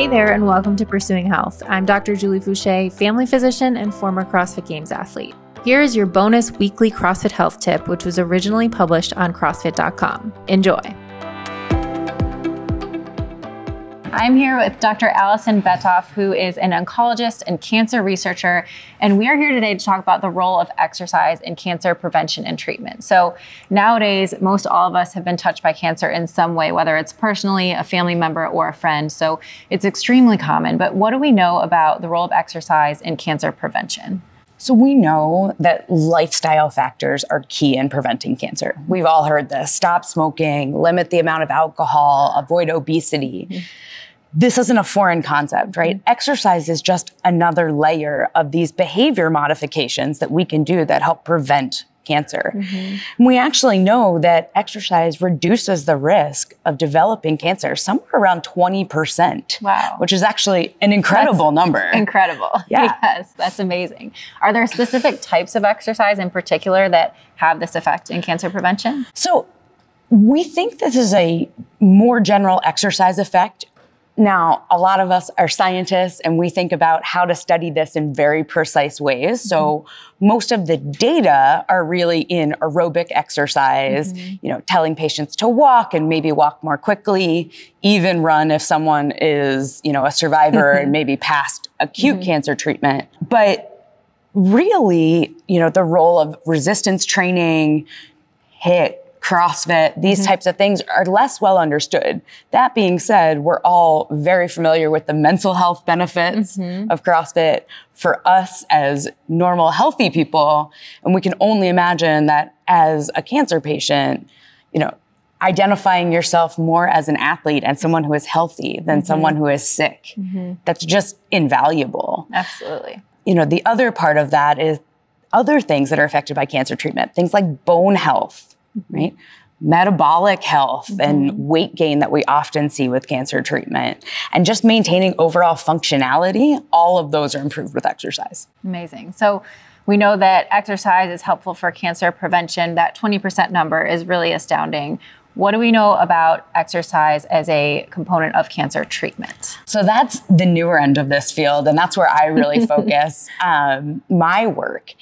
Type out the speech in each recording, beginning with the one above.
Hey there, and welcome to Pursuing Health. I'm Dr. Julie Foucher, family physician and former CrossFit Games athlete. Here is your bonus weekly CrossFit health tip, which was originally published on CrossFit.com. Enjoy. I'm here with Dr. Allison Betof, who is an oncologist and cancer researcher, and we are here today to talk about the role of exercise in cancer prevention and treatment. So, nowadays, most all of us have been touched by cancer in some way, whether it's personally, a family member, or a friend. So, it's extremely common. But what do we know about the role of exercise in cancer prevention? So we know that lifestyle factors are key in preventing cancer. We've all heard this stop smoking, limit the amount of alcohol, avoid obesity. Mm-hmm. This isn't a foreign concept, right? Mm-hmm. Exercise is just another layer of these behavior modifications that we can do that help prevent cancer. Mm-hmm. We actually know that exercise reduces the risk of developing cancer somewhere around 20%. Wow. Which is actually an incredible that's number. Incredible. Yeah. Yes, that's amazing. Are there specific types of exercise in particular that have this effect in cancer prevention? So, we think this is a more general exercise effect now, a lot of us are scientists and we think about how to study this in very precise ways. So, mm-hmm. most of the data are really in aerobic exercise, mm-hmm. you know, telling patients to walk and maybe walk more quickly, even run if someone is, you know, a survivor mm-hmm. and maybe past acute mm-hmm. cancer treatment. But really, you know, the role of resistance training, HIIT, CrossFit, these mm-hmm. types of things are less well understood. That being said, we're all very familiar with the mental health benefits mm-hmm. of CrossFit for us as normal, healthy people. And we can only imagine that as a cancer patient, you know, identifying yourself more as an athlete and someone who is healthy than mm-hmm. someone who is sick. Mm-hmm. That's just invaluable. Absolutely. You know, the other part of that is other things that are affected by cancer treatment, things like bone health right? Metabolic health mm-hmm. and weight gain that we often see with cancer treatment, and just maintaining overall functionality, all of those are improved with exercise. Amazing. So, we know that exercise is helpful for cancer prevention. That 20% number is really astounding. What do we know about exercise as a component of cancer treatment? So that's the newer end of this field, and that's where I really focus um, my work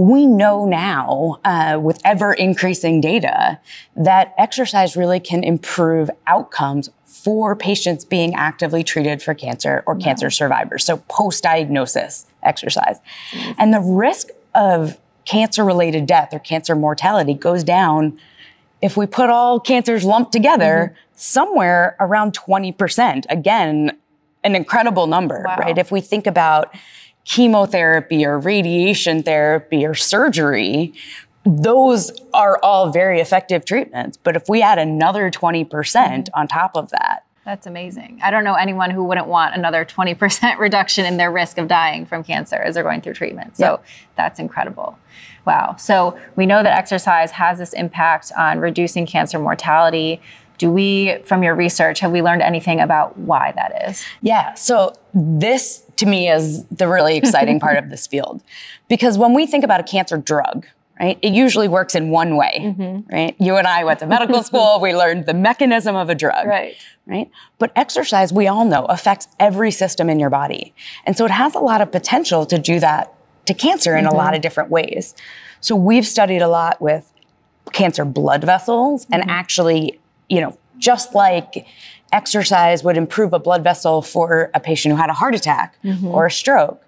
we know now uh, with ever increasing data that exercise really can improve outcomes for patients being actively treated for cancer or wow. cancer survivors. So post diagnosis exercise. Mm-hmm. And the risk of cancer related death or cancer mortality goes down if we put all cancers lumped together mm-hmm. somewhere around 20%. Again, an incredible number, wow. right? If we think about chemotherapy or radiation therapy or surgery, those are all very effective treatments. But if we add another 20% mm hmm on top of that, that's amazing. I don't know anyone who wouldn't want another 20% reduction in their risk of dying from cancer as they're going through treatment. So yep. that's incredible. Wow. So we know that exercise has this impact on reducing cancer mortality. Do we, from your research, have we learned anything about why that is? Yeah. So this to me is the really exciting part of this field. Because when we think about a cancer drug, right, it usually works in one way, mm-hmm. right? You and I went to medical school, we learned the mechanism of a drug. Right. Right. But exercise, we all know, affects every system in your body. And so it has a lot of potential to do that to cancer in mm-hmm. a lot of different ways. So we've studied a lot with cancer blood vessels mm-hmm. and actually you know, just like exercise would improve a blood vessel for a patient who had a heart attack mm-hmm. or a stroke.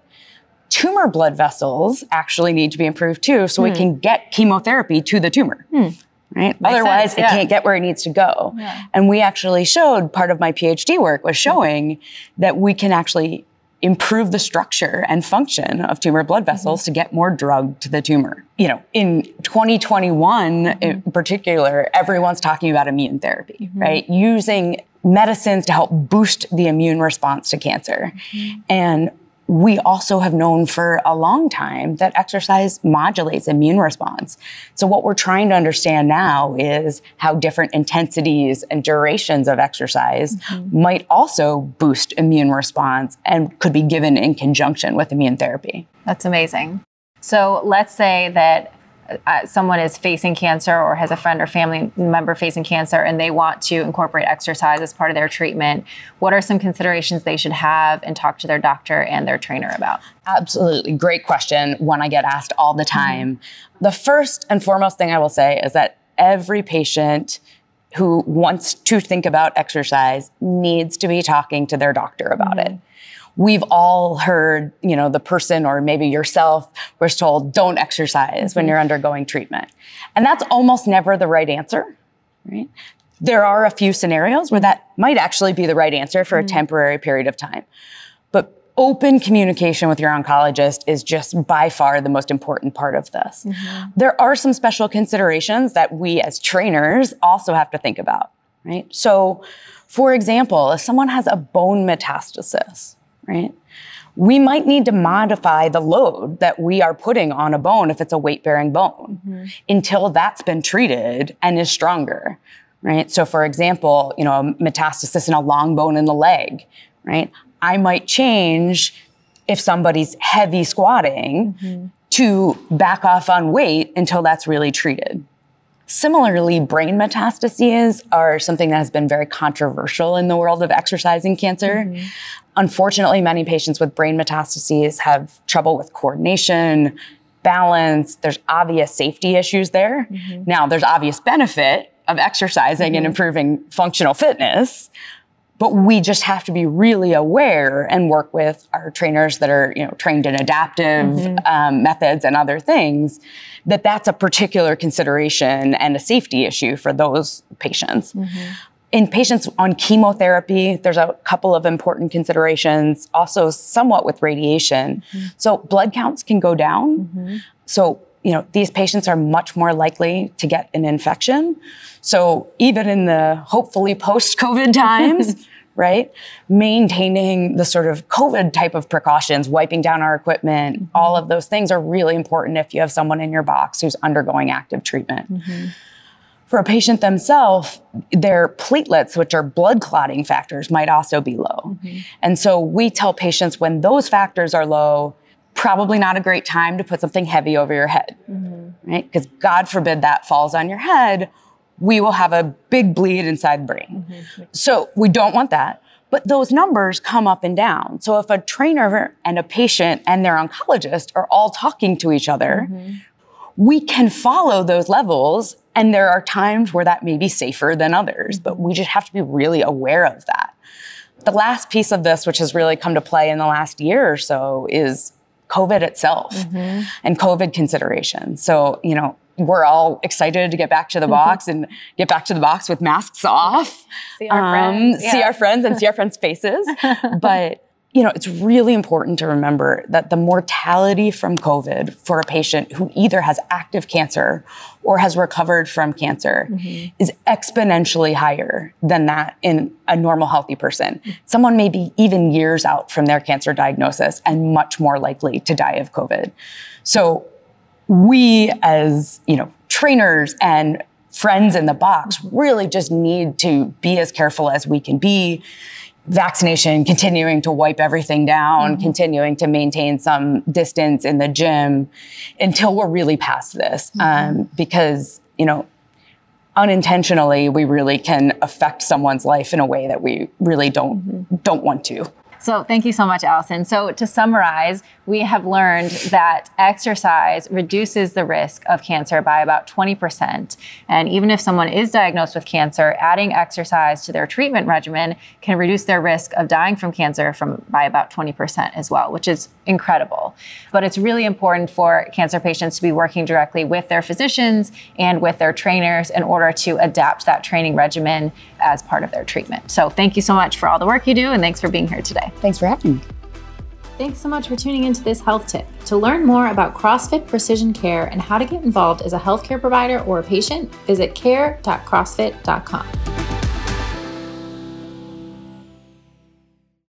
Tumor blood vessels actually need to be improved too, so mm. we hmm. can get chemotherapy to the tumor. Mm. Right? Makes Otherwise, sense, yeah. it can't get where it needs to go. Yeah. And we actually showed part of my PhD work was showing that we can actually improve the structure and function of tumor blood vessels mm-hmm. to get more drug to the tumor. You know, in 2021 mm-hmm. in particular, everyone's talking about immune therapy, mm-hmm. right? Using medicines to help boost the immune response to cancer. Mm-hmm. And we also have known for a long time that exercise modulates immune response. So what we're trying to understand now is how different intensities and durations of exercise mm-hmm. might also boost immune response and could be given in conjunction with immune therapy. That's amazing. So let's say that uh, someone is facing cancer or has a friend or family member facing cancer and they want to incorporate exercise as part of their treatment, what are some considerations they should have and talk to their doctor and their trainer about? Absolutely. Great question. One I get asked all the time. Mm-hmm. The first and foremost thing I will say is that every patient who wants to think about exercise needs to be talking to their doctor about mm-hmm. it we've all heard, you know, the person or maybe yourself was told, don't exercise mm-hmm. when you're undergoing treatment. And that's almost never the right answer, right? There are a few scenarios where that might actually be the right answer for mm-hmm. a temporary period of time. But open communication with your oncologist is just by far the most important part of this. Mm-hmm. There are some special considerations that we as trainers also have to think about, right? So, for example, if someone has a bone metastasis, right? We might need to modify the load that we are putting on a bone if it's a weight bearing bone mm-hmm. until that's been treated and is stronger, right? So, for example, you know, a metastasis in a long bone in the leg, right? I might change if somebody's heavy squatting mm-hmm. to back off on weight until that's really treated. Similarly, brain metastases are something that has been very controversial in the world of exercising cancer. Mm-hmm. Unfortunately, many patients with brain metastases have trouble with coordination, balance. There's obvious safety issues there. Mm-hmm. Now, there's obvious benefit of exercising mm-hmm. and improving functional fitness, but we just have to be really aware and work with our trainers that are you know trained in adaptive mm-hmm. um, methods and other things that that's a particular consideration and a safety issue for those patients mm-hmm. in patients on chemotherapy there's a couple of important considerations also somewhat with radiation mm-hmm. so blood counts can go down mm-hmm. so you know these patients are much more likely to get an infection so even in the hopefully post COVID times, right? Maintaining the sort of COVID type of precautions, wiping down our equipment, mm-hmm. all of those things are really important if you have someone in your box who's undergoing active treatment. Mm-hmm. For a patient themselves, their platelets, which are blood clotting factors, might also be low. Mm-hmm. And so we tell patients when those factors are low, probably not a great time to put something heavy over your head, mm-hmm. right? Because God forbid that falls on your head we will have a big bleed inside the brain. Mm-hmm. So we don't want that. But those numbers come up and down. So if a trainer and a patient and their oncologist are all talking to each other, mm-hmm. we can follow those levels. And there are times where that may be safer than others, but we just have to be really aware of that. The last piece of this, which has really come to play in the last year or so, is COVID itself mm-hmm. and COVID considerations. So, you know, we're all excited to get back to the mm-hmm. box and get back to the box with masks off. See our um, friends. Yeah. See our friends and see our friends' faces. but you know, it's really important to remember that the mortality from COVID for a patient who either has active cancer or has recovered from cancer mm-hmm. is exponentially higher than that in a normal healthy person. Someone may be even years out from their cancer diagnosis and much more likely to die of COVID. So we as, you know, trainers and friends in the box really just need to be as careful as we can be. Vaccination, continuing to wipe everything down, mm-hmm. continuing to maintain some distance in the gym until we're really past this. Mm-hmm. Um, because, you know, unintentionally, we really can affect someone's life in a way that we really don't, mm-hmm. don't want to. So thank you so much, Allison. So to summarize, we have learned that exercise reduces the risk of cancer by about 20%. And even if someone is diagnosed with cancer, adding exercise to their treatment regimen can reduce their risk of dying from cancer from by about 20% as well, which is incredible. But it's really important for cancer patients to be working directly with their physicians and with their trainers in order to adapt that training regimen as part of their treatment. So thank you so much for all the work you do and thanks for being here today. Thanks for having me. Thanks so much for tuning into this health tip. To learn more about CrossFit Precision Care and how to get involved as a healthcare provider or a patient, visit care.crossfit.com.